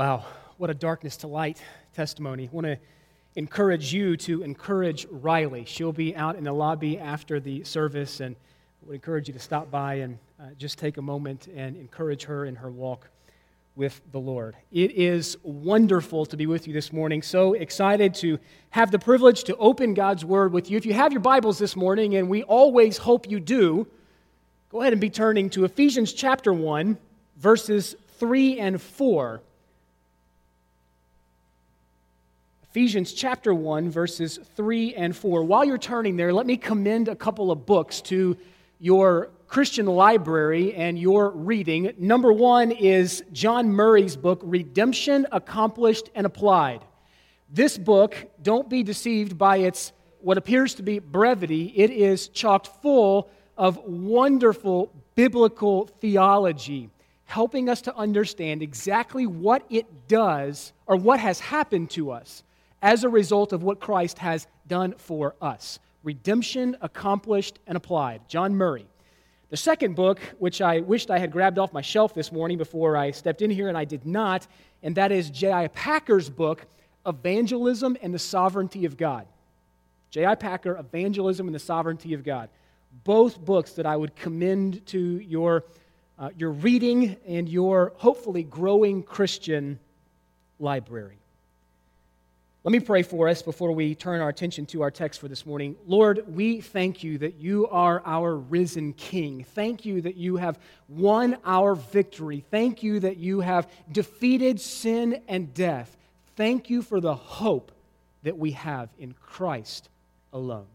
Wow, what a darkness to light testimony. I want to encourage you to encourage Riley. She'll be out in the lobby after the service, and I would encourage you to stop by and uh, just take a moment and encourage her in her walk with the Lord. It is wonderful to be with you this morning. So excited to have the privilege to open God's Word with you. If you have your Bibles this morning, and we always hope you do, go ahead and be turning to Ephesians chapter 1, verses 3 and 4. Ephesians chapter 1, verses 3 and 4. While you're turning there, let me commend a couple of books to your Christian library and your reading. Number one is John Murray's book, Redemption Accomplished and Applied. This book, don't be deceived by its what appears to be brevity, it is chocked full of wonderful biblical theology, helping us to understand exactly what it does or what has happened to us as a result of what Christ has done for us. Redemption accomplished and applied. John Murray. The second book, which I wished I had grabbed off my shelf this morning before I stepped in here, and I did not, and that is J.I. Packer's book, Evangelism and the Sovereignty of God. J.I. Packer, Evangelism and the Sovereignty of God. Both books that I would commend to your, uh, your reading and your hopefully growing Christian library. Let me pray for us before we turn our attention to our text for this morning. Lord, we thank you that you are our risen King. Thank you that you have won our victory. Thank you that you have defeated sin and death. Thank you for the hope that we have in Christ alone.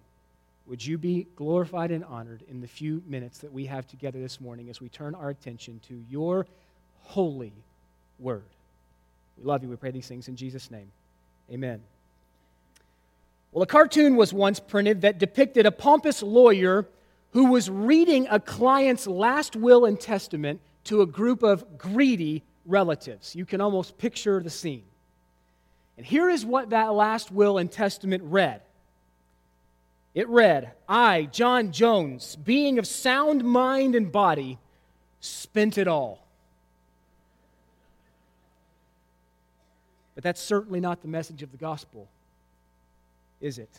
Would you be glorified and honored in the few minutes that we have together this morning as we turn our attention to your holy word? We love you. We pray these things in Jesus' name. Amen. Well, a cartoon was once printed that depicted a pompous lawyer who was reading a client's last will and testament to a group of greedy relatives. You can almost picture the scene. And here is what that last will and testament read it read, I, John Jones, being of sound mind and body, spent it all. But that's certainly not the message of the gospel, is it?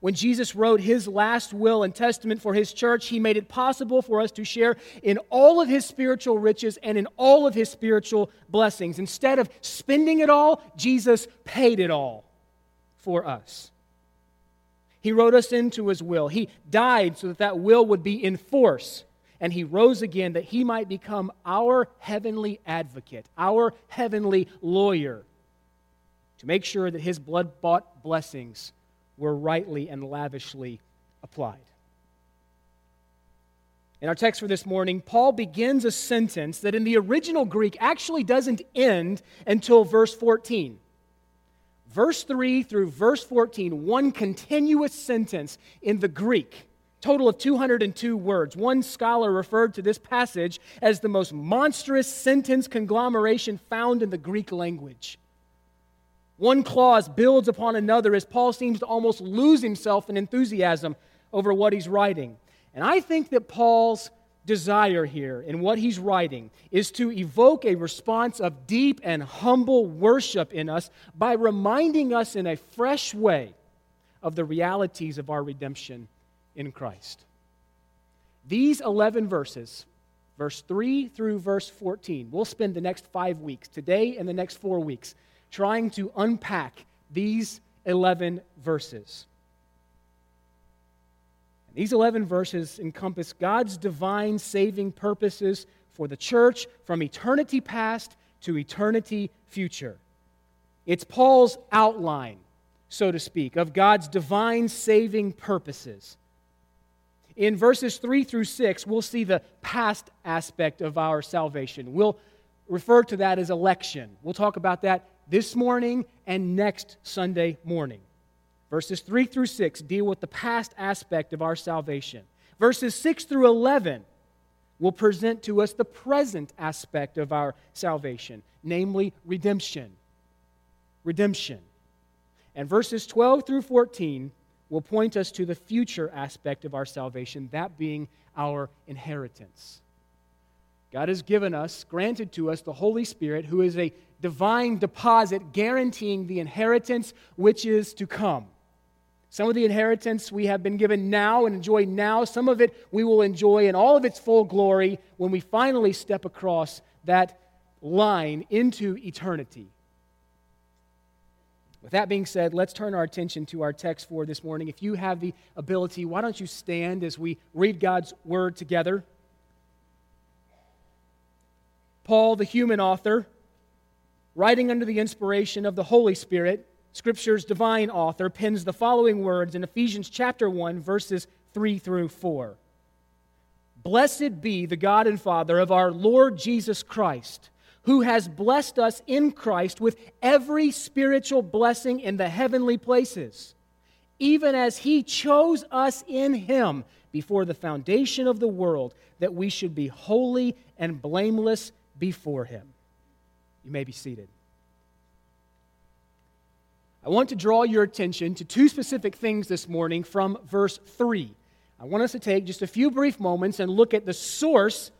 When Jesus wrote his last will and testament for his church, he made it possible for us to share in all of his spiritual riches and in all of his spiritual blessings. Instead of spending it all, Jesus paid it all for us. He wrote us into his will. He died so that that will would be in force and he rose again that he might become our heavenly advocate, our heavenly lawyer, to make sure that his blood bought blessings were rightly and lavishly applied. In our text for this morning, Paul begins a sentence that in the original Greek actually doesn't end until verse 14. Verse 3 through verse 14, one continuous sentence in the Greek total of 202 words. One scholar referred to this passage as the most monstrous sentence conglomeration found in the Greek language. One clause builds upon another as Paul seems to almost lose himself in enthusiasm over what he's writing. And I think that Paul's desire here in what he's writing is to evoke a response of deep and humble worship in us by reminding us in a fresh way of the realities of our redemption in Christ. These 11 verses, verse 3 through verse 14, we'll spend the next five weeks, today and the next four weeks, trying to unpack these 11 verses. These 11 verses encompass God's divine saving purposes for the church from eternity past to eternity future. It's Paul's outline, so to speak, of God's divine saving purposes. In verses 3 through 6, we'll see the past aspect of our salvation. We'll refer to that as election. We'll talk about that this morning and next Sunday morning. Verses 3 through 6 deal with the past aspect of our salvation. Verses 6 through 11 will present to us the present aspect of our salvation, namely redemption. Redemption. And verses 12 through 14 will point us to the future aspect of our salvation, that being our inheritance. God has given us, granted to us, the Holy Spirit, who is a divine deposit guaranteeing the inheritance which is to come. Some of the inheritance we have been given now and enjoy now. Some of it we will enjoy in all of its full glory when we finally step across that line into eternity. With that being said, let's turn our attention to our text for this morning. If you have the ability, why don't you stand as we read God's word together? Paul, the human author, writing under the inspiration of the Holy Spirit, Scripture's divine author pens the following words in Ephesians chapter 1, verses 3 through 4. Blessed be the God and Father of our Lord Jesus Christ, who has blessed us in Christ with every spiritual blessing in the heavenly places, even as he chose us in him before the foundation of the world, that we should be holy and blameless before him. You may be seated. I want to draw your attention to two specific things this morning from verse 3. I want us to take just a few brief moments and look at the source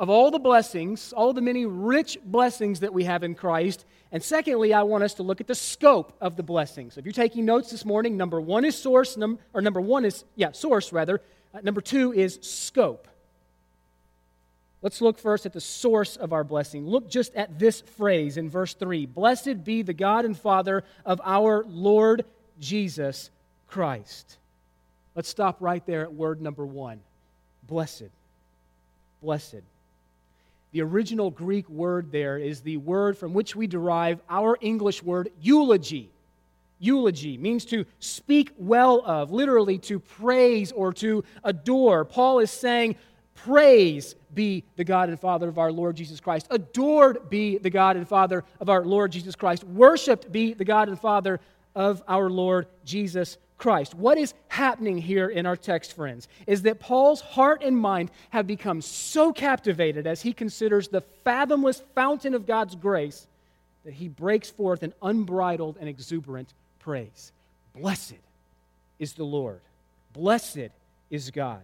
of all the blessings, all the many rich blessings that we have in Christ. And secondly, I want us to look at the scope of the blessings. If you're taking notes this morning, number one is source, num- or number one is, yeah, source rather. Uh, number two is scope. Let's look first at the source of our blessing. Look just at this phrase in verse 3 Blessed be the God and Father of our Lord Jesus Christ. Let's stop right there at word number one blessed. Blessed. The original Greek word there is the word from which we derive our English word eulogy. Eulogy means to speak well of, literally to praise or to adore. Paul is saying, Praise be the God and Father of our Lord Jesus Christ. Adored be the God and Father of our Lord Jesus Christ. Worshipped be the God and Father of our Lord Jesus Christ. What is happening here in our text, friends, is that Paul's heart and mind have become so captivated as he considers the fathomless fountain of God's grace that he breaks forth an unbridled and exuberant praise. Blessed is the Lord. Blessed is God.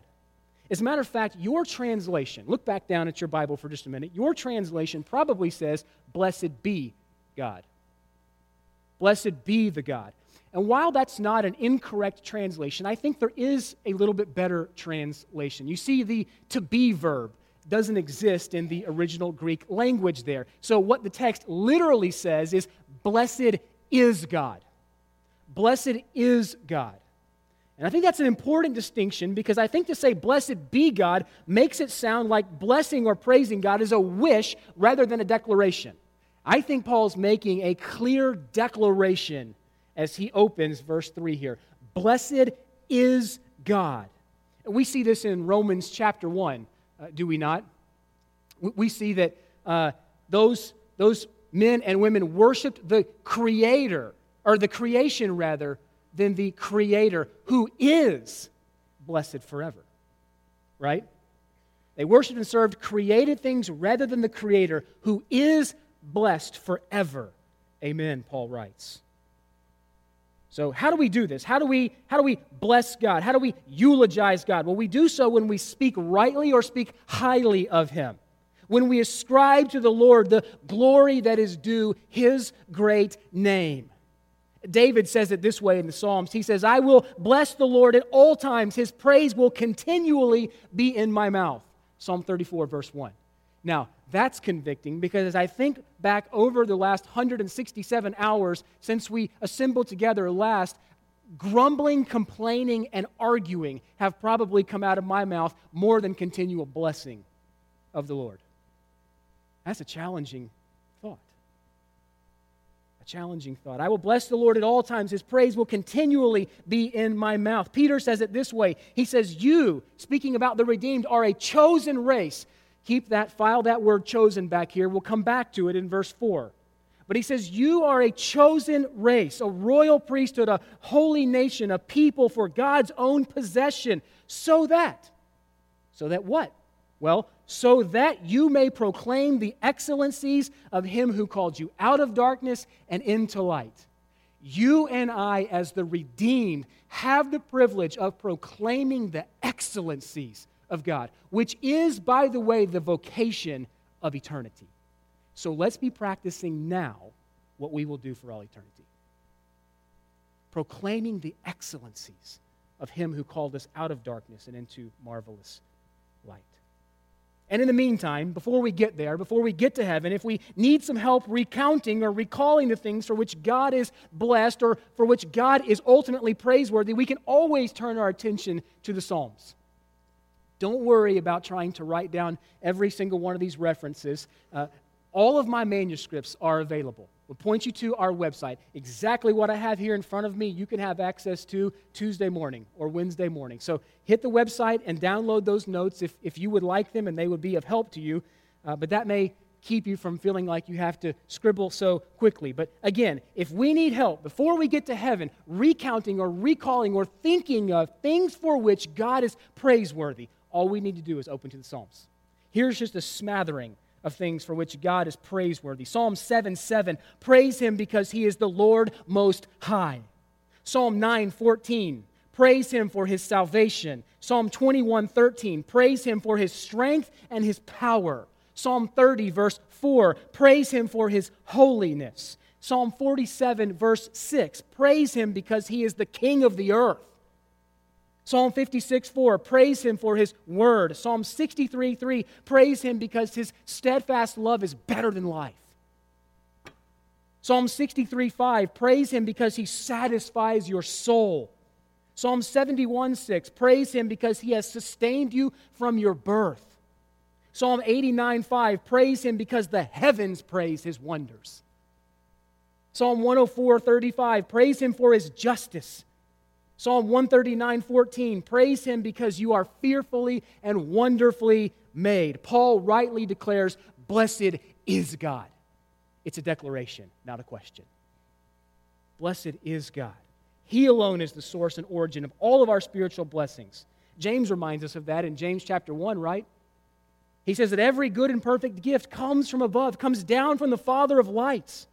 As a matter of fact, your translation, look back down at your Bible for just a minute, your translation probably says, Blessed be God. Blessed be the God. And while that's not an incorrect translation, I think there is a little bit better translation. You see, the to be verb doesn't exist in the original Greek language there. So, what the text literally says is, Blessed is God. Blessed is God. And I think that's an important distinction because I think to say, blessed be God, makes it sound like blessing or praising God is a wish rather than a declaration. I think Paul's making a clear declaration as he opens verse 3 here. Blessed is God. We see this in Romans chapter 1, uh, do we not? We see that uh, those, those men and women worshiped the Creator, or the creation rather, than the Creator who is blessed forever. Right? They worshiped and served created things rather than the Creator who is blessed forever. Amen, Paul writes. So, how do we do this? How do we, how do we bless God? How do we eulogize God? Well, we do so when we speak rightly or speak highly of Him. When we ascribe to the Lord the glory that is due His great name. David says it this way in the Psalms. He says, I will bless the Lord at all times. His praise will continually be in my mouth. Psalm 34, verse 1. Now, that's convicting because as I think back over the last 167 hours since we assembled together last, grumbling, complaining, and arguing have probably come out of my mouth more than continual blessing of the Lord. That's a challenging thought. A challenging thought. I will bless the Lord at all times. His praise will continually be in my mouth. Peter says it this way He says, You, speaking about the redeemed, are a chosen race. Keep that, file that word chosen back here. We'll come back to it in verse 4. But he says, You are a chosen race, a royal priesthood, a holy nation, a people for God's own possession. So that, so that what? Well, so that you may proclaim the excellencies of him who called you out of darkness and into light. You and I, as the redeemed, have the privilege of proclaiming the excellencies of God, which is, by the way, the vocation of eternity. So let's be practicing now what we will do for all eternity proclaiming the excellencies of Him who called us out of darkness and into marvelous light. And in the meantime, before we get there, before we get to heaven, if we need some help recounting or recalling the things for which God is blessed or for which God is ultimately praiseworthy, we can always turn our attention to the Psalms. Don't worry about trying to write down every single one of these references. Uh, all of my manuscripts are available. We'll point you to our website. Exactly what I have here in front of me, you can have access to Tuesday morning or Wednesday morning. So hit the website and download those notes if, if you would like them and they would be of help to you. Uh, but that may keep you from feeling like you have to scribble so quickly. But again, if we need help before we get to heaven, recounting or recalling or thinking of things for which God is praiseworthy, all we need to do is open to the Psalms. Here's just a smattering of things for which God is praiseworthy. Psalm 7 7, praise him because he is the Lord most high. Psalm 9 14, praise him for his salvation. Psalm 21 13, praise him for his strength and his power. Psalm 30, verse 4, praise him for his holiness. Psalm 47, verse 6, praise him because he is the king of the earth. Psalm 56 4, praise him for his word. Psalm 63 3, praise him because his steadfast love is better than life. Psalm 63 5, praise him because he satisfies your soul. Psalm 71 6, praise him because he has sustained you from your birth. Psalm 89 5, praise him because the heavens praise his wonders. Psalm 104 35, praise him for his justice. Psalm 139 14, praise him because you are fearfully and wonderfully made. Paul rightly declares, Blessed is God. It's a declaration, not a question. Blessed is God. He alone is the source and origin of all of our spiritual blessings. James reminds us of that in James chapter 1, right? He says that every good and perfect gift comes from above, comes down from the Father of lights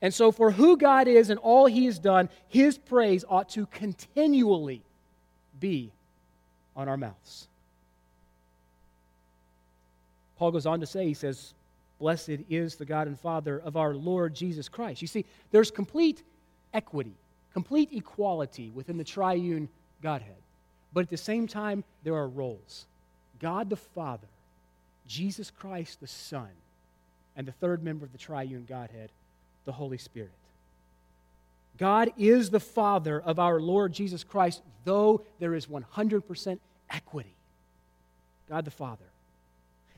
and so, for who God is and all He has done, His praise ought to continually be on our mouths. Paul goes on to say, he says, Blessed is the God and Father of our Lord Jesus Christ. You see, there's complete equity, complete equality within the triune Godhead. But at the same time, there are roles God the Father, Jesus Christ the Son, and the third member of the triune Godhead, the Holy Spirit. God is the Father of our Lord Jesus Christ, though there is 100% equity. God the Father.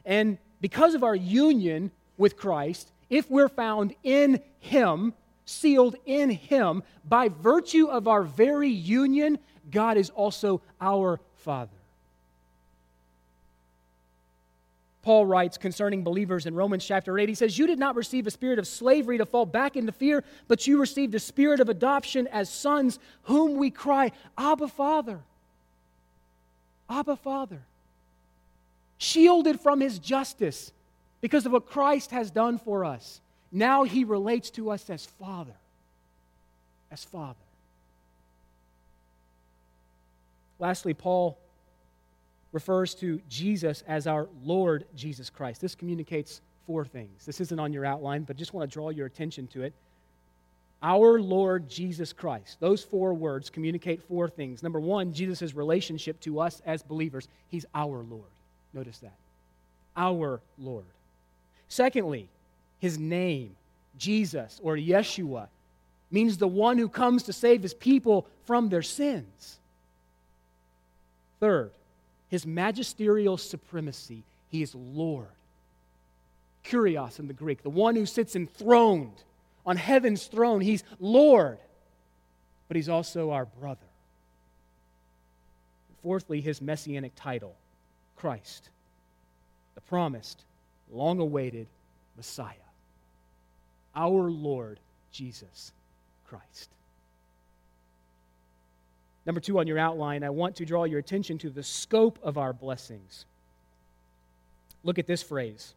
And because of our union with Christ, if we're found in Him, sealed in Him, by virtue of our very union, God is also our Father. Paul writes concerning believers in Romans chapter 8. He says, You did not receive a spirit of slavery to fall back into fear, but you received a spirit of adoption as sons, whom we cry, Abba, Father. Abba, Father. Shielded from his justice because of what Christ has done for us. Now he relates to us as Father. As Father. Lastly, Paul refers to Jesus as our Lord Jesus Christ. This communicates four things. This isn't on your outline, but just want to draw your attention to it. Our Lord Jesus Christ. Those four words communicate four things. Number one, Jesus' relationship to us as believers. He's our Lord. Notice that. Our Lord. Secondly, his name, Jesus or Yeshua, means the one who comes to save his people from their sins. Third, his magisterial supremacy. He is Lord. Kurios in the Greek, the one who sits enthroned on heaven's throne. He's Lord, but he's also our brother. Fourthly, his messianic title, Christ, the promised, long awaited Messiah, our Lord Jesus Christ. Number two on your outline, I want to draw your attention to the scope of our blessings. Look at this phrase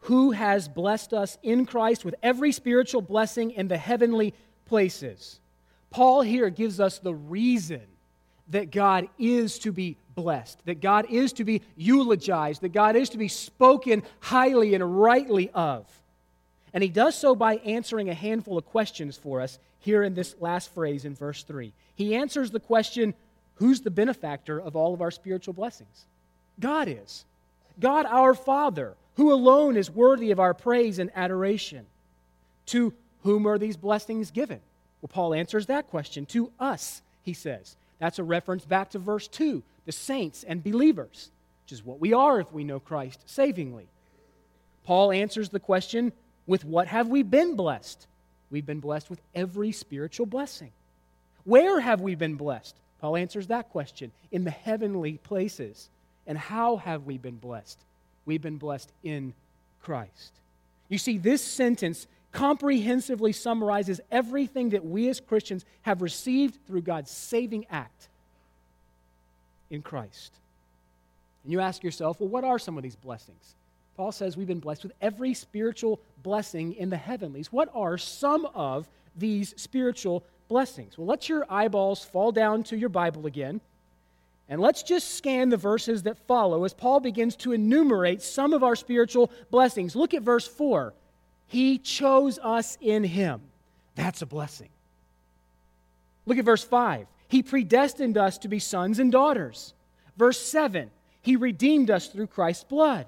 Who has blessed us in Christ with every spiritual blessing in the heavenly places? Paul here gives us the reason that God is to be blessed, that God is to be eulogized, that God is to be spoken highly and rightly of. And he does so by answering a handful of questions for us here in this last phrase in verse 3. He answers the question who's the benefactor of all of our spiritual blessings? God is. God our Father, who alone is worthy of our praise and adoration. To whom are these blessings given? Well, Paul answers that question. To us, he says. That's a reference back to verse 2 the saints and believers, which is what we are if we know Christ savingly. Paul answers the question with what have we been blessed? We've been blessed with every spiritual blessing. Where have we been blessed? Paul answers that question in the heavenly places. And how have we been blessed? We've been blessed in Christ. You see, this sentence comprehensively summarizes everything that we as Christians have received through God's saving act in Christ. And you ask yourself, well, what are some of these blessings? Paul says we've been blessed with every spiritual blessing in the heavenlies. What are some of these spiritual blessings? Well, let your eyeballs fall down to your Bible again. And let's just scan the verses that follow as Paul begins to enumerate some of our spiritual blessings. Look at verse 4. He chose us in him. That's a blessing. Look at verse 5. He predestined us to be sons and daughters. Verse 7. He redeemed us through Christ's blood.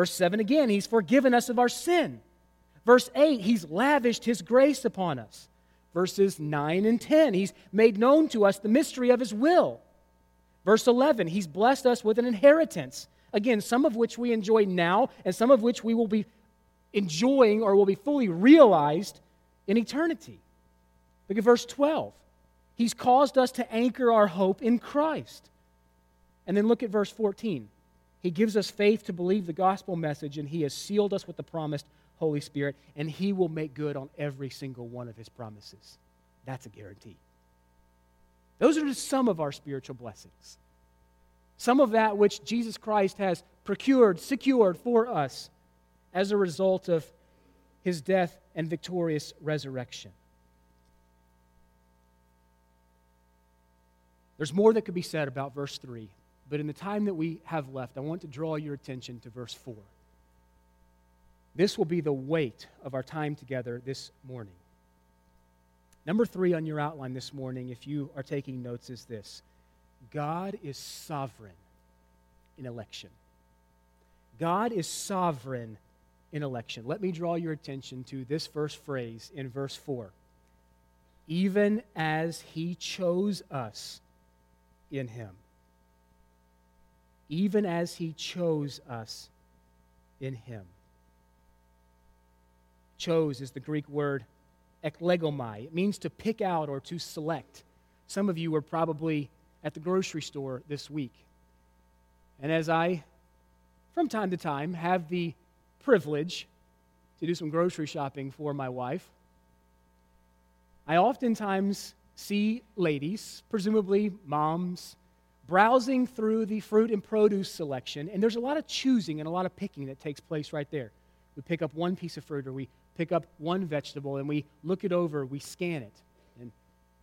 Verse 7 again, He's forgiven us of our sin. Verse 8, He's lavished His grace upon us. Verses 9 and 10, He's made known to us the mystery of His will. Verse 11, He's blessed us with an inheritance. Again, some of which we enjoy now, and some of which we will be enjoying or will be fully realized in eternity. Look at verse 12. He's caused us to anchor our hope in Christ. And then look at verse 14. He gives us faith to believe the gospel message, and He has sealed us with the promised Holy Spirit, and He will make good on every single one of His promises. That's a guarantee. Those are just some of our spiritual blessings. Some of that which Jesus Christ has procured, secured for us as a result of his death and victorious resurrection. There's more that could be said about verse 3, but in the time that we have left, I want to draw your attention to verse 4. This will be the weight of our time together this morning. Number three on your outline this morning, if you are taking notes, is this God is sovereign in election. God is sovereign in election. Let me draw your attention to this first phrase in verse 4. Even as he chose us in him. Even as he chose us in him. Chose is the Greek word eklegomai. It means to pick out or to select. Some of you were probably at the grocery store this week. And as I, from time to time, have the privilege to do some grocery shopping for my wife, I oftentimes see ladies, presumably moms, browsing through the fruit and produce selection, and there's a lot of choosing and a lot of picking that takes place right there. We pick up one piece of fruit or we pick up one vegetable and we look it over, we scan it, and,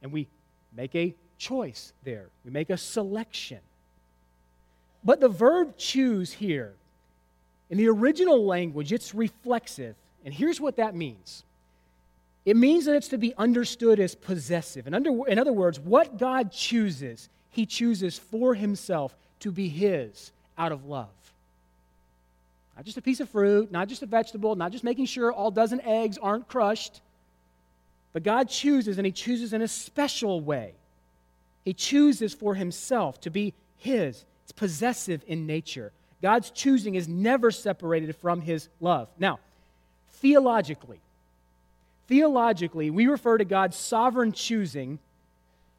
and we make a choice there. We make a selection. But the verb choose here in the original language, it's reflexive. And here's what that means it means that it's to be understood as possessive. In, under, in other words, what God chooses, He chooses for Himself to be His out of love. Not just a piece of fruit, not just a vegetable, not just making sure all dozen eggs aren't crushed. But God chooses, and He chooses in a special way. He chooses for Himself to be His. It's possessive in nature. God's choosing is never separated from his love. Now, theologically, theologically, we refer to God's sovereign choosing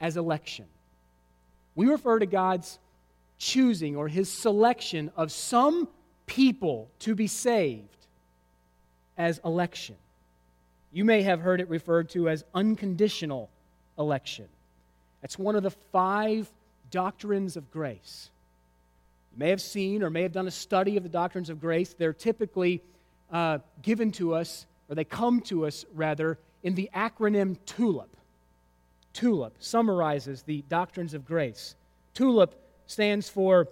as election. We refer to God's choosing or his selection of some people to be saved as election. You may have heard it referred to as unconditional election. That's one of the five doctrines of grace You may have seen or may have done a study of the doctrines of grace. They're typically uh, given to us, or they come to us rather, in the acronym TULIP. TULIP summarizes the doctrines of grace. TULIP stands for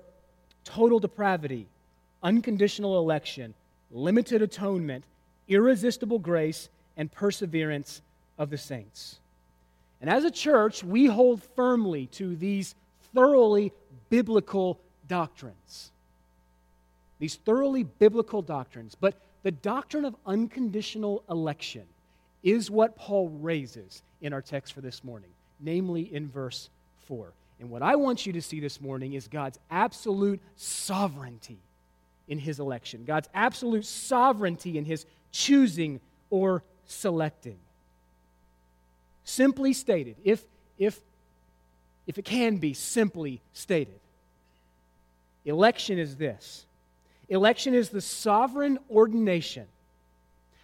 total depravity, unconditional election, limited atonement, irresistible grace, and perseverance of the saints. And as a church, we hold firmly to these thoroughly biblical doctrines. These thoroughly biblical doctrines. But the doctrine of unconditional election is what Paul raises in our text for this morning, namely in verse 4. And what I want you to see this morning is God's absolute sovereignty in his election, God's absolute sovereignty in his choosing or selecting. Simply stated, if, if, if it can be simply stated, election is this election is the sovereign ordination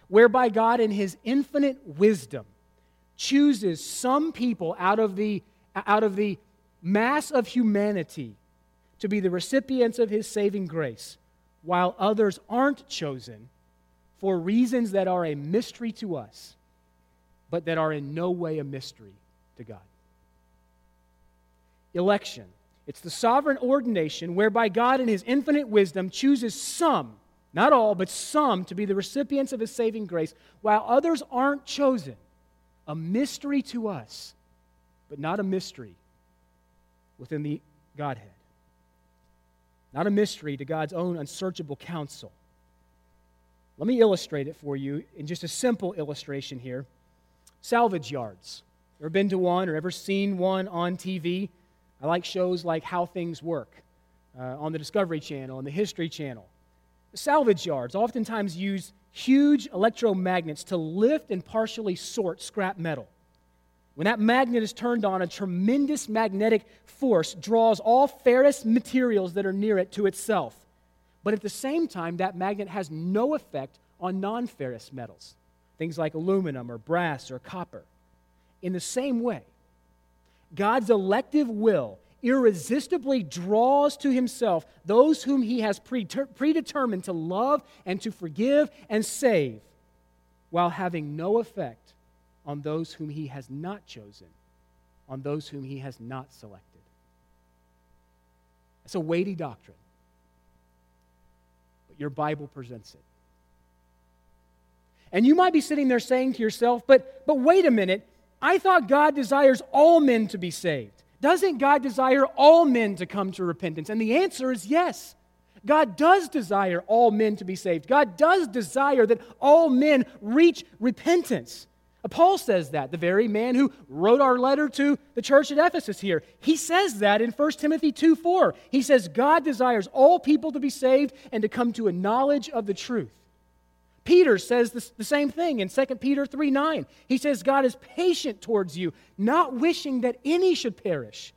whereby God, in his infinite wisdom, chooses some people out of the, out of the mass of humanity to be the recipients of his saving grace, while others aren't chosen for reasons that are a mystery to us, but that are in no way a mystery to God. Election. It's the sovereign ordination whereby God, in his infinite wisdom, chooses some, not all, but some, to be the recipients of his saving grace, while others aren't chosen. A mystery to us, but not a mystery within the Godhead. Not a mystery to God's own unsearchable counsel. Let me illustrate it for you in just a simple illustration here. Salvage yards. Ever been to one or ever seen one on TV? I like shows like How Things Work uh, on the Discovery Channel and the History Channel. Salvage yards oftentimes use huge electromagnets to lift and partially sort scrap metal. When that magnet is turned on, a tremendous magnetic force draws all ferrous materials that are near it to itself. But at the same time, that magnet has no effect on non ferrous metals, things like aluminum or brass or copper. In the same way, God's elective will irresistibly draws to himself those whom he has predetermined to love and to forgive and save, while having no effect on those whom he has not chosen, on those whom he has not selected. It's a weighty doctrine, but your Bible presents it. And you might be sitting there saying to yourself, but, but wait a minute, I thought God desires all men to be saved. Doesn't God desire all men to come to repentance? And the answer is yes. God does desire all men to be saved. God does desire that all men reach repentance. Uh, Paul says that, the very man who wrote our letter to the church at Ephesus here. He says that in 1 Timothy 2 4. He says, God desires all people to be saved and to come to a knowledge of the truth. Peter says the same thing in 2 Peter 3 9. He says, God is patient towards you, not wishing that any should perish,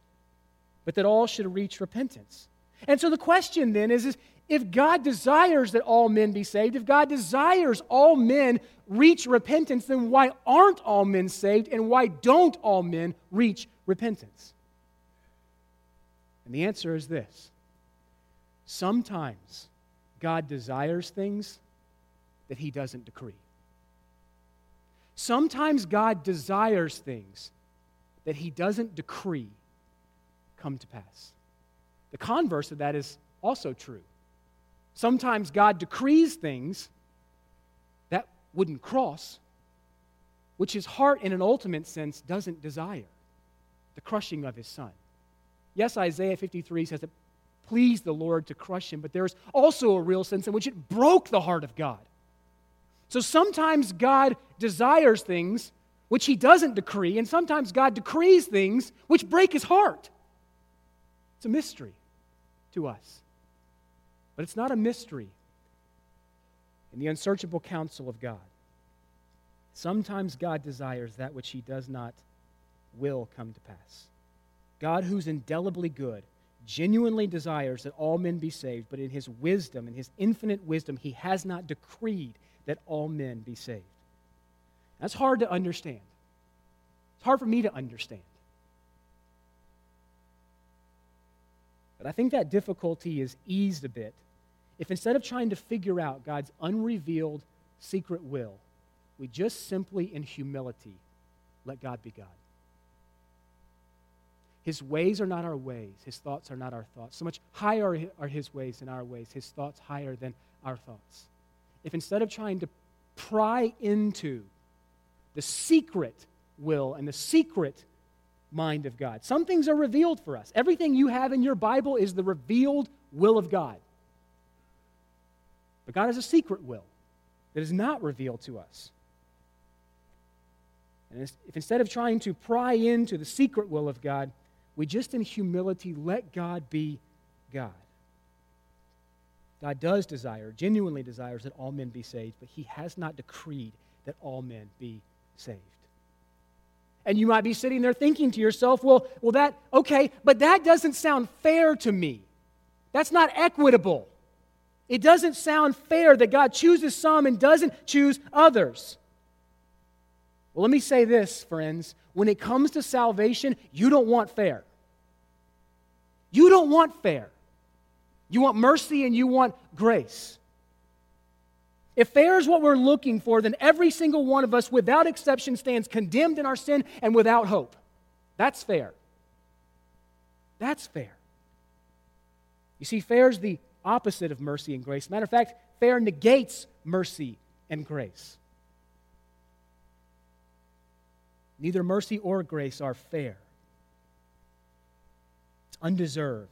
but that all should reach repentance. And so the question then is, is if God desires that all men be saved, if God desires all men reach repentance, then why aren't all men saved and why don't all men reach repentance? And the answer is this sometimes God desires things that he doesn't decree. Sometimes God desires things that he doesn't decree come to pass. The converse of that is also true. Sometimes God decrees things that wouldn't cross, which his heart, in an ultimate sense, doesn't desire the crushing of his son. Yes, Isaiah 53 says it pleased the Lord to crush him, but there's also a real sense in which it broke the heart of God. So sometimes God desires things which he doesn't decree, and sometimes God decrees things which break his heart. It's a mystery to us. But it's not a mystery in the unsearchable counsel of God. Sometimes God desires that which he does not will come to pass. God, who's indelibly good, genuinely desires that all men be saved, but in his wisdom, in his infinite wisdom, he has not decreed that all men be saved. That's hard to understand. It's hard for me to understand. But I think that difficulty is eased a bit if instead of trying to figure out God's unrevealed secret will, we just simply, in humility, let God be God. His ways are not our ways. His thoughts are not our thoughts. So much higher are His ways than our ways. His thoughts higher than our thoughts. If instead of trying to pry into the secret will and the secret mind of God, some things are revealed for us. Everything you have in your Bible is the revealed will of God. But God has a secret will that is not revealed to us. And if instead of trying to pry into the secret will of God, we just in humility let God be God. God does desire, genuinely desires that all men be saved, but he has not decreed that all men be saved. And you might be sitting there thinking to yourself, well, well that okay, but that doesn't sound fair to me. That's not equitable. It doesn't sound fair that God chooses some and doesn't choose others. Well, let me say this, friends. When it comes to salvation, you don't want fair. You don't want fair. You want mercy and you want grace. If fair is what we're looking for, then every single one of us, without exception, stands condemned in our sin and without hope. That's fair. That's fair. You see, fair is the opposite of mercy and grace. Matter of fact, fair negates mercy and grace. Neither mercy or grace are fair. It's undeserved.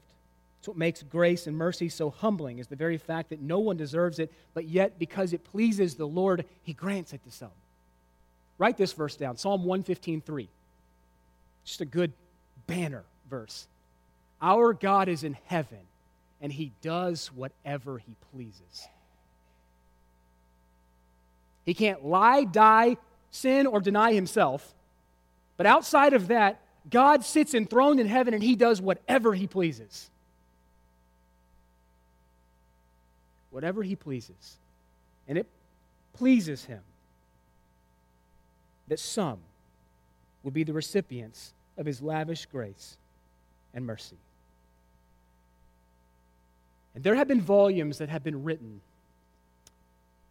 What makes grace and mercy so humbling is the very fact that no one deserves it, but yet because it pleases the Lord, he grants it to some. Write this verse down, Psalm 115:3. Just a good banner verse. Our God is in heaven, and he does whatever he pleases. He can't lie, die, sin, or deny himself. But outside of that, God sits enthroned in heaven and he does whatever he pleases. Whatever he pleases. And it pleases him that some would be the recipients of his lavish grace and mercy. And there have been volumes that have been written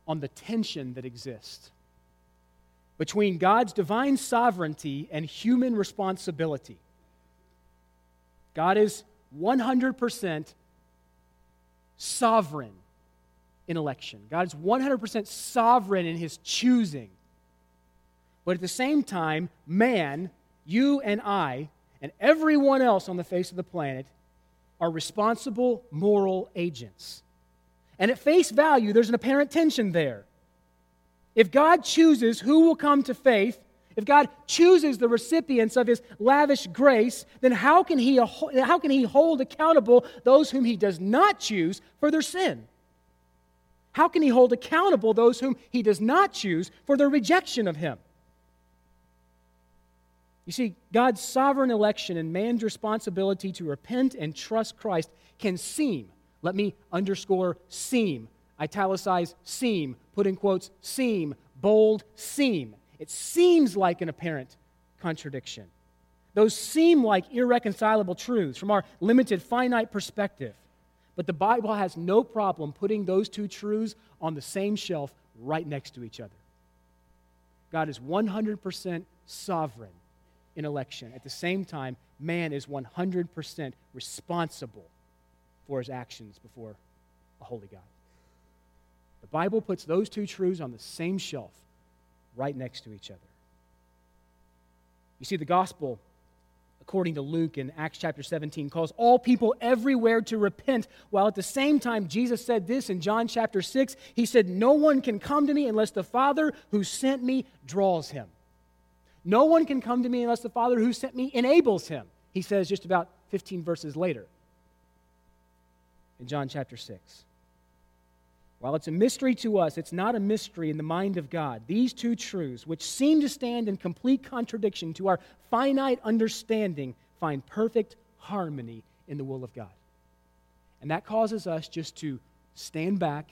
on the tension that exists between God's divine sovereignty and human responsibility. God is 100% sovereign in election. God is 100% sovereign in his choosing. But at the same time, man, you and I, and everyone else on the face of the planet are responsible moral agents. And at face value, there's an apparent tension there. If God chooses who will come to faith, if God chooses the recipients of his lavish grace, then how can, he, how can he hold accountable those whom he does not choose for their sin? How can he hold accountable those whom he does not choose for their rejection of him? You see, God's sovereign election and man's responsibility to repent and trust Christ can seem, let me underscore seem, italicize seem, put in quotes, seem, bold, seem. It seems like an apparent contradiction. Those seem like irreconcilable truths from our limited, finite perspective. But the Bible has no problem putting those two truths on the same shelf right next to each other. God is 100% sovereign in election. At the same time, man is 100% responsible for his actions before a holy God. The Bible puts those two truths on the same shelf, right next to each other. You see, the gospel, according to Luke in Acts chapter 17, calls all people everywhere to repent, while at the same time, Jesus said this in John chapter 6. He said, No one can come to me unless the Father who sent me draws him. No one can come to me unless the Father who sent me enables him, he says just about 15 verses later in John chapter 6. While it's a mystery to us, it's not a mystery in the mind of God. These two truths, which seem to stand in complete contradiction to our finite understanding, find perfect harmony in the will of God. And that causes us just to stand back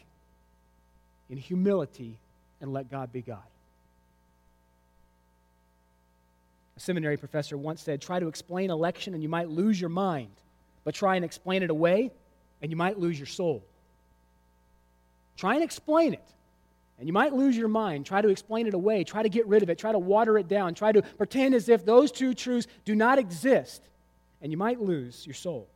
in humility and let God be God. A seminary professor once said try to explain election and you might lose your mind, but try and explain it away and you might lose your soul. Try and explain it. And you might lose your mind. Try to explain it away. Try to get rid of it. Try to water it down. Try to pretend as if those two truths do not exist. and you might lose your soul.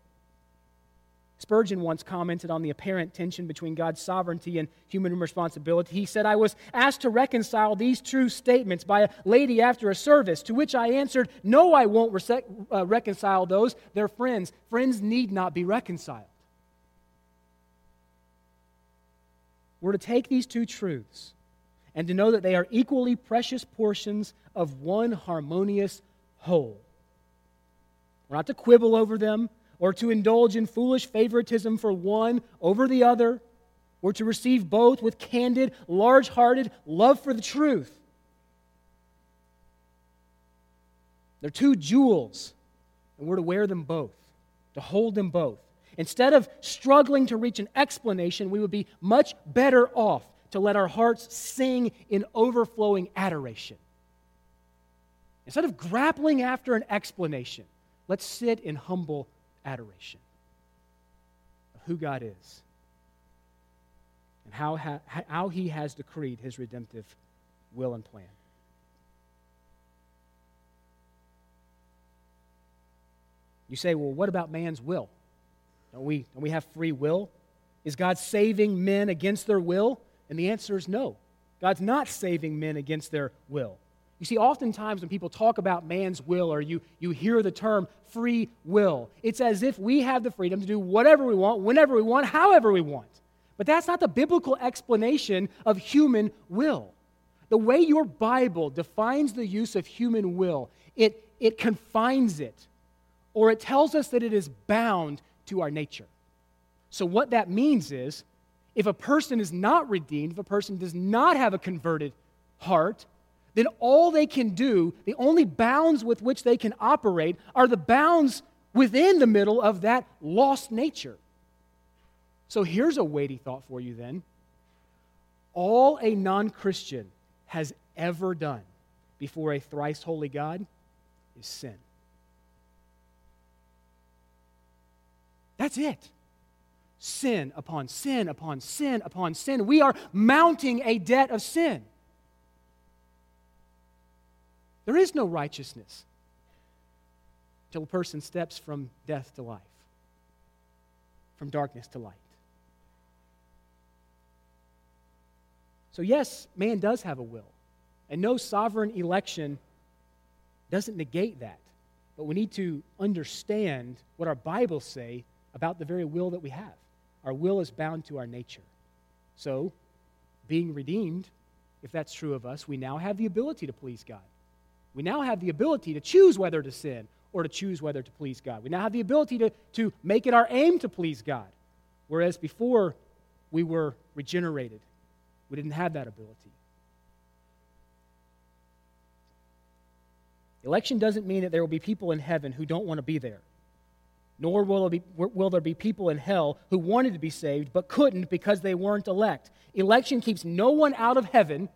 Spurgeon once commented on the apparent tension between God's sovereignty and human responsibility. He said, I was asked to reconcile these true statements by a lady after a service, to which I answered, No, I won't rec- uh, reconcile those. They're friends. Friends need not be reconciled. We're to take these two truths and to know that they are equally precious portions of one harmonious whole. We're not to quibble over them or to indulge in foolish favoritism for one over the other, or to receive both with candid, large hearted love for the truth. They're two jewels, and we're to wear them both, to hold them both. Instead of struggling to reach an explanation, we would be much better off to let our hearts sing in overflowing adoration. Instead of grappling after an explanation, let's sit in humble adoration of who God is and how, ha- how He has decreed His redemptive will and plan. You say, well, what about man's will? Don't we, don't we have free will? Is God saving men against their will? And the answer is no. God's not saving men against their will. You see, oftentimes when people talk about man's will or you, you hear the term free will, it's as if we have the freedom to do whatever we want, whenever we want, however we want. But that's not the biblical explanation of human will. The way your Bible defines the use of human will, it, it confines it, or it tells us that it is bound to our nature. So, what that means is if a person is not redeemed, if a person does not have a converted heart, then all they can do, the only bounds with which they can operate, are the bounds within the middle of that lost nature. So here's a weighty thought for you then. All a non Christian has ever done before a thrice holy God is sin. That's it. Sin upon sin upon sin upon sin. We are mounting a debt of sin. There is no righteousness till a person steps from death to life, from darkness to light. So, yes, man does have a will, and no sovereign election doesn't negate that. But we need to understand what our Bibles say about the very will that we have. Our will is bound to our nature. So, being redeemed, if that's true of us, we now have the ability to please God. We now have the ability to choose whether to sin or to choose whether to please God. We now have the ability to, to make it our aim to please God. Whereas before we were regenerated, we didn't have that ability. Election doesn't mean that there will be people in heaven who don't want to be there, nor will there, be, will there be people in hell who wanted to be saved but couldn't because they weren't elect. Election keeps no one out of heaven.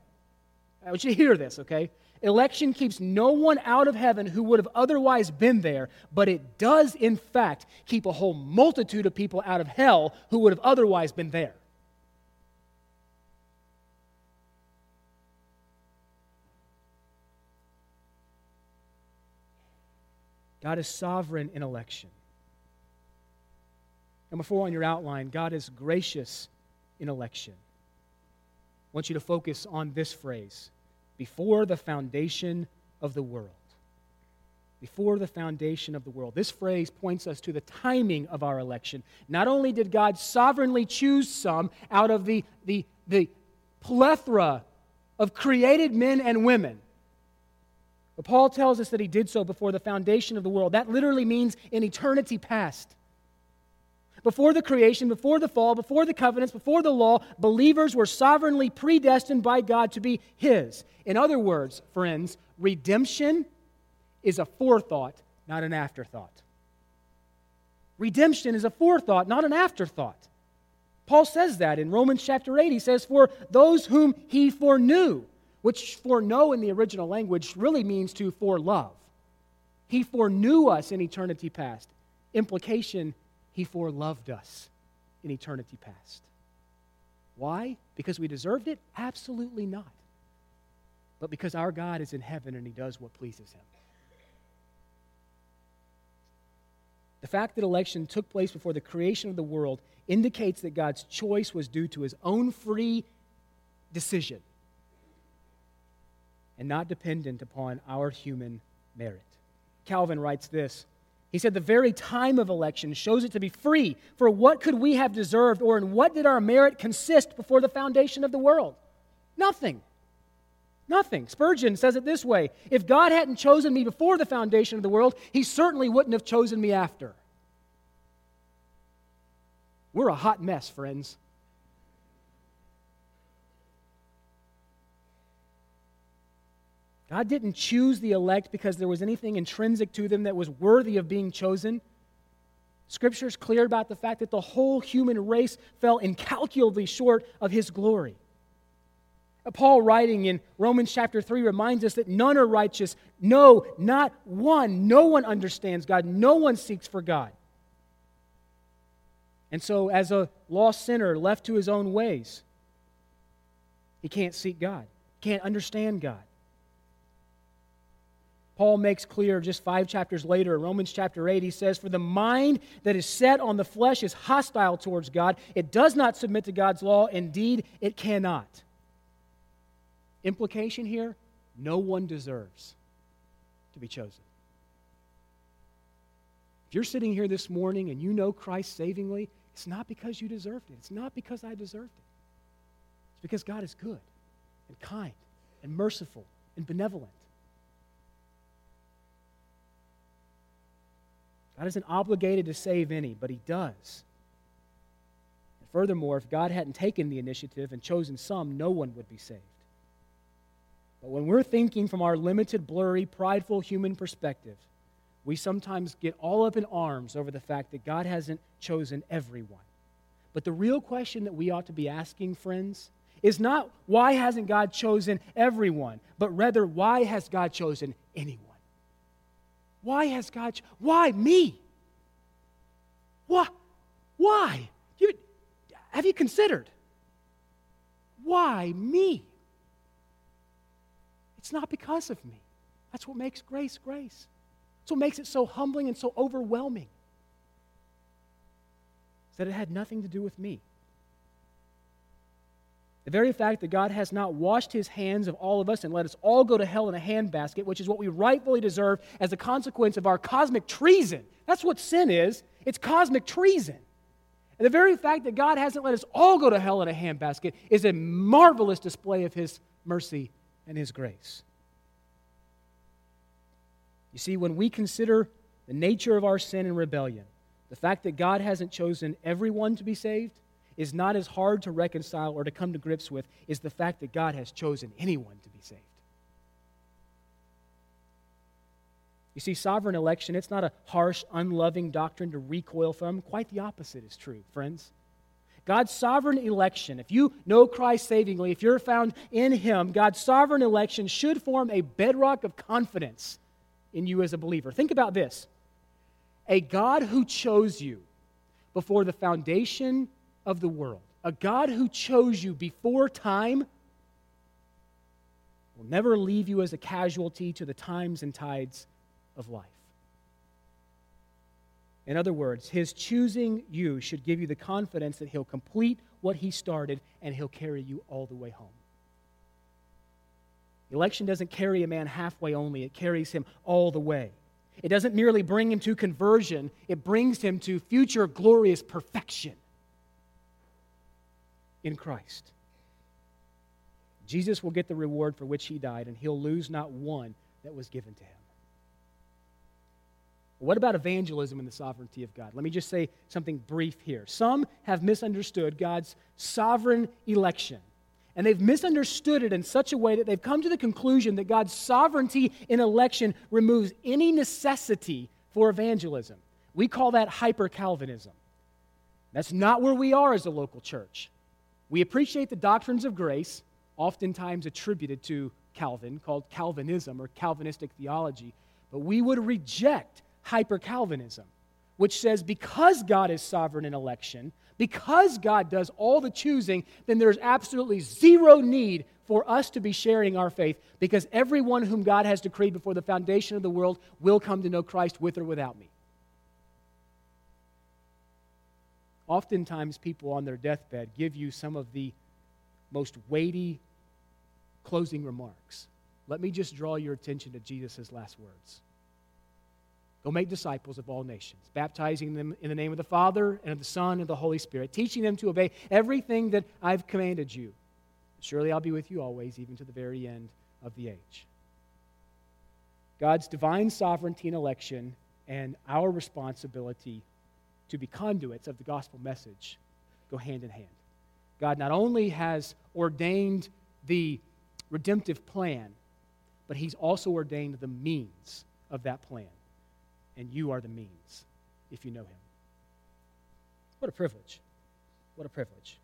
I want you to hear this, okay? Election keeps no one out of heaven who would have otherwise been there, but it does, in fact, keep a whole multitude of people out of hell who would have otherwise been there. God is sovereign in election. Number four on your outline, God is gracious in election. I want you to focus on this phrase before the foundation of the world. Before the foundation of the world. This phrase points us to the timing of our election. Not only did God sovereignly choose some out of the, the, the plethora of created men and women, but Paul tells us that he did so before the foundation of the world. That literally means in eternity past. Before the creation, before the fall, before the covenants, before the law, believers were sovereignly predestined by God to be His. In other words, friends, redemption is a forethought, not an afterthought. Redemption is a forethought, not an afterthought. Paul says that in Romans chapter 8. He says, For those whom he foreknew, which foreknow in the original language really means to forelove. He foreknew us in eternity past. Implication he foreloved us in eternity past. Why? Because we deserved it? Absolutely not. But because our God is in heaven and He does what pleases Him. The fact that election took place before the creation of the world indicates that God's choice was due to his own free decision and not dependent upon our human merit. Calvin writes this. He said, The very time of election shows it to be free. For what could we have deserved, or in what did our merit consist before the foundation of the world? Nothing. Nothing. Spurgeon says it this way If God hadn't chosen me before the foundation of the world, he certainly wouldn't have chosen me after. We're a hot mess, friends. God didn't choose the elect because there was anything intrinsic to them that was worthy of being chosen. Scripture is clear about the fact that the whole human race fell incalculably short of his glory. Paul, writing in Romans chapter 3, reminds us that none are righteous. No, not one. No one understands God. No one seeks for God. And so, as a lost sinner left to his own ways, he can't seek God, can't understand God. Paul makes clear just five chapters later, in Romans chapter 8, he says, For the mind that is set on the flesh is hostile towards God. It does not submit to God's law. Indeed, it cannot. Implication here no one deserves to be chosen. If you're sitting here this morning and you know Christ savingly, it's not because you deserved it. It's not because I deserved it. It's because God is good and kind and merciful and benevolent. God isn't obligated to save any, but He does. And furthermore, if God hadn't taken the initiative and chosen some, no one would be saved. But when we're thinking from our limited, blurry, prideful human perspective, we sometimes get all up in arms over the fact that God hasn't chosen everyone. But the real question that we ought to be asking, friends, is not why hasn't God chosen everyone, but rather why has God chosen anyone? Why has God, why me? Why? Why? You, have you considered? Why me? It's not because of me. That's what makes grace grace. That's what makes it so humbling and so overwhelming. That it had nothing to do with me. The very fact that God has not washed his hands of all of us and let us all go to hell in a handbasket, which is what we rightfully deserve as a consequence of our cosmic treason. That's what sin is it's cosmic treason. And the very fact that God hasn't let us all go to hell in a handbasket is a marvelous display of his mercy and his grace. You see, when we consider the nature of our sin and rebellion, the fact that God hasn't chosen everyone to be saved, is not as hard to reconcile or to come to grips with is the fact that God has chosen anyone to be saved. You see, sovereign election, it's not a harsh, unloving doctrine to recoil from. Quite the opposite is true, friends. God's sovereign election, if you know Christ savingly, if you're found in Him, God's sovereign election should form a bedrock of confidence in you as a believer. Think about this a God who chose you before the foundation of the world, a God who chose you before time, will never leave you as a casualty to the times and tides of life. In other words, his choosing you should give you the confidence that he'll complete what he started and he'll carry you all the way home. Election doesn't carry a man halfway only, it carries him all the way. It doesn't merely bring him to conversion, it brings him to future glorious perfection in Christ. Jesus will get the reward for which he died, and he'll lose not one that was given to him. What about evangelism and the sovereignty of God? Let me just say something brief here. Some have misunderstood God's sovereign election. And they've misunderstood it in such a way that they've come to the conclusion that God's sovereignty in election removes any necessity for evangelism. We call that hyper Calvinism. That's not where we are as a local church. We appreciate the doctrines of grace, oftentimes attributed to Calvin, called Calvinism or Calvinistic theology, but we would reject hyper Calvinism, which says because God is sovereign in election, because God does all the choosing, then there's absolutely zero need for us to be sharing our faith because everyone whom God has decreed before the foundation of the world will come to know Christ with or without me. Oftentimes people on their deathbed give you some of the most weighty closing remarks. Let me just draw your attention to Jesus' last words. Go make disciples of all nations, baptizing them in the name of the Father and of the Son and the Holy Spirit, teaching them to obey everything that I've commanded you. Surely I'll be with you always, even to the very end of the age. God's divine sovereignty and election and our responsibility to be conduits of the gospel message go hand in hand. God not only has ordained the redemptive plan, but He's also ordained the means of that plan. And you are the means if you know Him. What a privilege. What a privilege.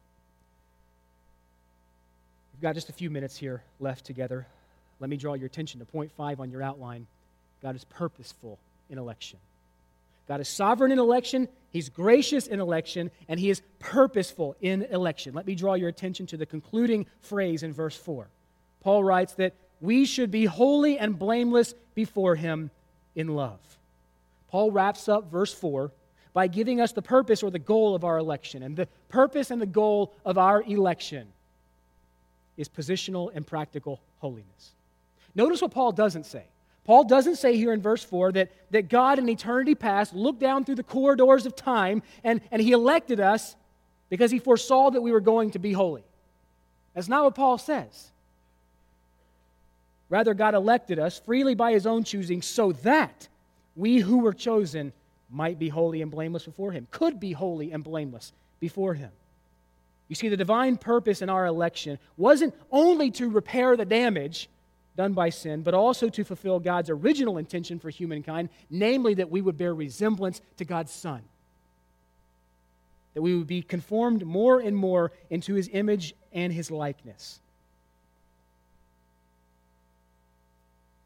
We've got just a few minutes here left together. Let me draw your attention to point five on your outline. God is purposeful in election. God is sovereign in election, He's gracious in election, and He is purposeful in election. Let me draw your attention to the concluding phrase in verse 4. Paul writes that we should be holy and blameless before Him in love. Paul wraps up verse 4 by giving us the purpose or the goal of our election. And the purpose and the goal of our election is positional and practical holiness. Notice what Paul doesn't say. Paul doesn't say here in verse 4 that, that God in eternity past looked down through the corridors of time and, and he elected us because he foresaw that we were going to be holy. That's not what Paul says. Rather, God elected us freely by his own choosing so that we who were chosen might be holy and blameless before him, could be holy and blameless before him. You see, the divine purpose in our election wasn't only to repair the damage done by sin, but also to fulfill God's original intention for humankind, namely that we would bear resemblance to God's Son. That we would be conformed more and more into his image and his likeness.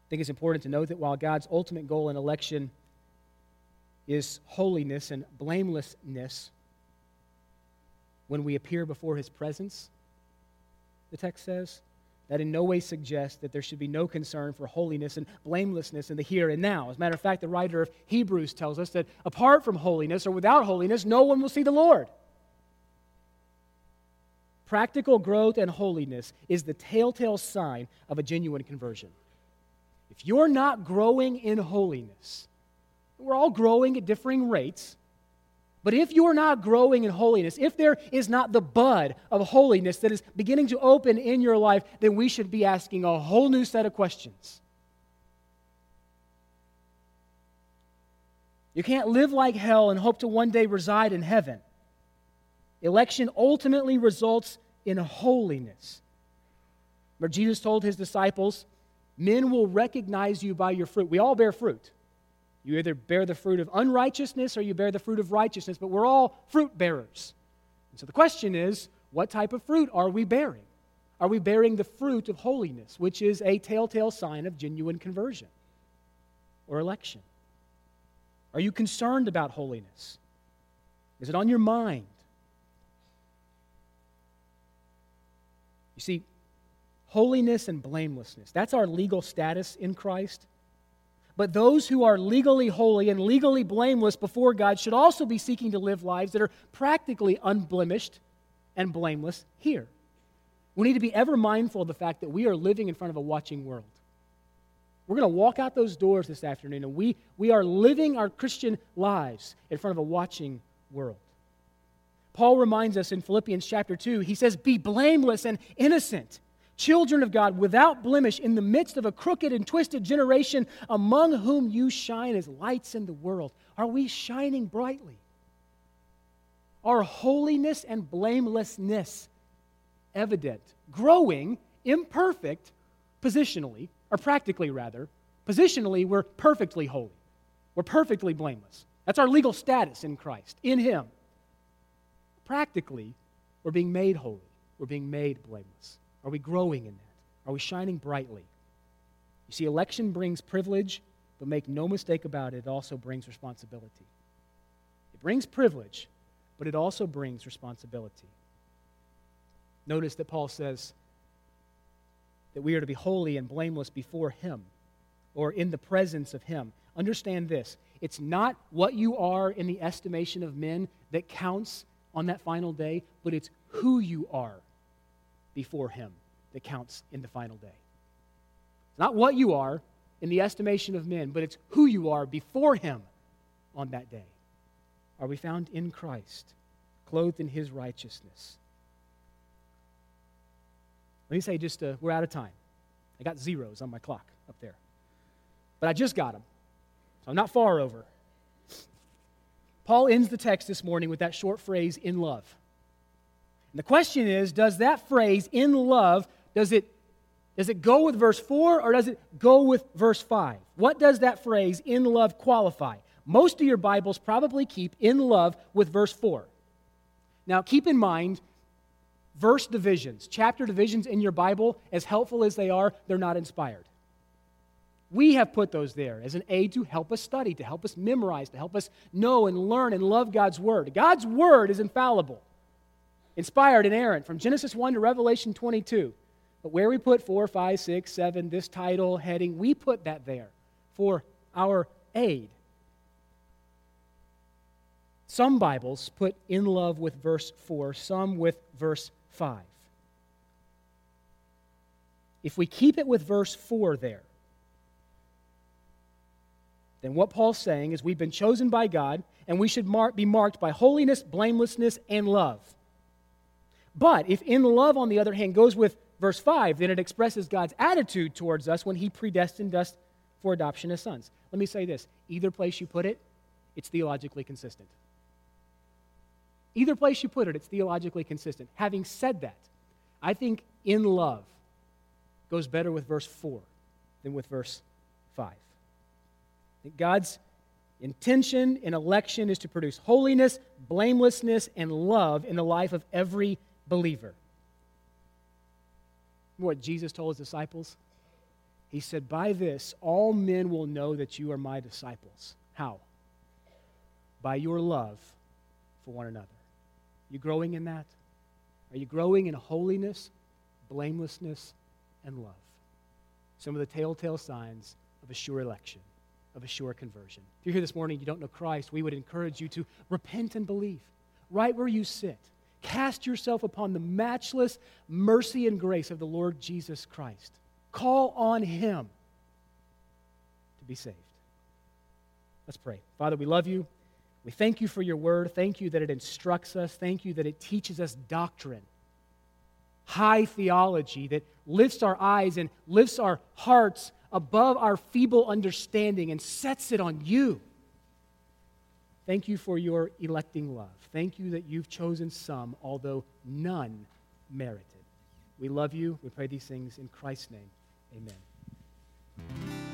I think it's important to note that while God's ultimate goal in election is holiness and blamelessness, when we appear before his presence, the text says, that in no way suggests that there should be no concern for holiness and blamelessness in the here and now. As a matter of fact, the writer of Hebrews tells us that apart from holiness or without holiness, no one will see the Lord. Practical growth and holiness is the telltale sign of a genuine conversion. If you're not growing in holiness, we're all growing at differing rates, but if you're not growing in holiness, if there is not the bud of holiness that is beginning to open in your life, then we should be asking a whole new set of questions. You can't live like hell and hope to one day reside in heaven. Election ultimately results in holiness. Where Jesus told his disciples, Men will recognize you by your fruit. We all bear fruit. You either bear the fruit of unrighteousness or you bear the fruit of righteousness, but we're all fruit bearers. And so the question is what type of fruit are we bearing? Are we bearing the fruit of holiness, which is a telltale sign of genuine conversion or election? Are you concerned about holiness? Is it on your mind? You see, holiness and blamelessness, that's our legal status in Christ. But those who are legally holy and legally blameless before God should also be seeking to live lives that are practically unblemished and blameless here. We need to be ever mindful of the fact that we are living in front of a watching world. We're going to walk out those doors this afternoon, and we, we are living our Christian lives in front of a watching world. Paul reminds us in Philippians chapter 2, he says, Be blameless and innocent children of God without blemish in the midst of a crooked and twisted generation among whom you shine as lights in the world. Are we shining brightly? Are holiness and blamelessness evident, growing, imperfect, positionally, or practically rather? Positionally, we're perfectly holy. We're perfectly blameless. That's our legal status in Christ, in Him. Practically, we're being made holy. We're being made blameless. Are we growing in that? Are we shining brightly? You see, election brings privilege, but make no mistake about it, it also brings responsibility. It brings privilege, but it also brings responsibility. Notice that Paul says that we are to be holy and blameless before Him or in the presence of Him. Understand this it's not what you are in the estimation of men that counts on that final day, but it's who you are before Him that counts in the final day. It's not what you are in the estimation of men, but it's who you are before Him on that day. Are we found in Christ, clothed in His righteousness? Let me say just, uh, we're out of time. I got zeros on my clock up there. But I just got them, so I'm not far over. Paul ends the text this morning with that short phrase, in love. And the question is, does that phrase, in love, does it, does it go with verse 4 or does it go with verse 5? What does that phrase, in love, qualify? Most of your Bibles probably keep in love with verse 4. Now, keep in mind, verse divisions, chapter divisions in your Bible, as helpful as they are, they're not inspired. We have put those there as an aid to help us study, to help us memorize, to help us know and learn and love God's Word. God's Word is infallible, inspired, inerrant, from Genesis 1 to Revelation 22. But where we put 4, 5, 6, 7, this title, heading, we put that there for our aid. Some Bibles put in love with verse 4, some with verse 5. If we keep it with verse 4 there, then what Paul's saying is we've been chosen by God and we should mark, be marked by holiness, blamelessness, and love. But if in love, on the other hand, goes with verse 5, then it expresses God's attitude towards us when he predestined us for adoption as sons. Let me say this either place you put it, it's theologically consistent. Either place you put it, it's theologically consistent. Having said that, I think in love goes better with verse 4 than with verse 5. God's intention in election is to produce holiness, blamelessness, and love in the life of every believer. What Jesus told his disciples? He said, By this, all men will know that you are my disciples. How? By your love for one another. You growing in that? Are you growing in holiness, blamelessness, and love? Some of the telltale signs of a sure election, of a sure conversion. If you're here this morning you don't know Christ, we would encourage you to repent and believe right where you sit. Cast yourself upon the matchless mercy and grace of the Lord Jesus Christ. Call on Him to be saved. Let's pray. Father, we love you. We thank you for your word. Thank you that it instructs us. Thank you that it teaches us doctrine, high theology that lifts our eyes and lifts our hearts above our feeble understanding and sets it on you. Thank you for your electing love. Thank you that you've chosen some, although none merited. We love you. We pray these things in Christ's name. Amen.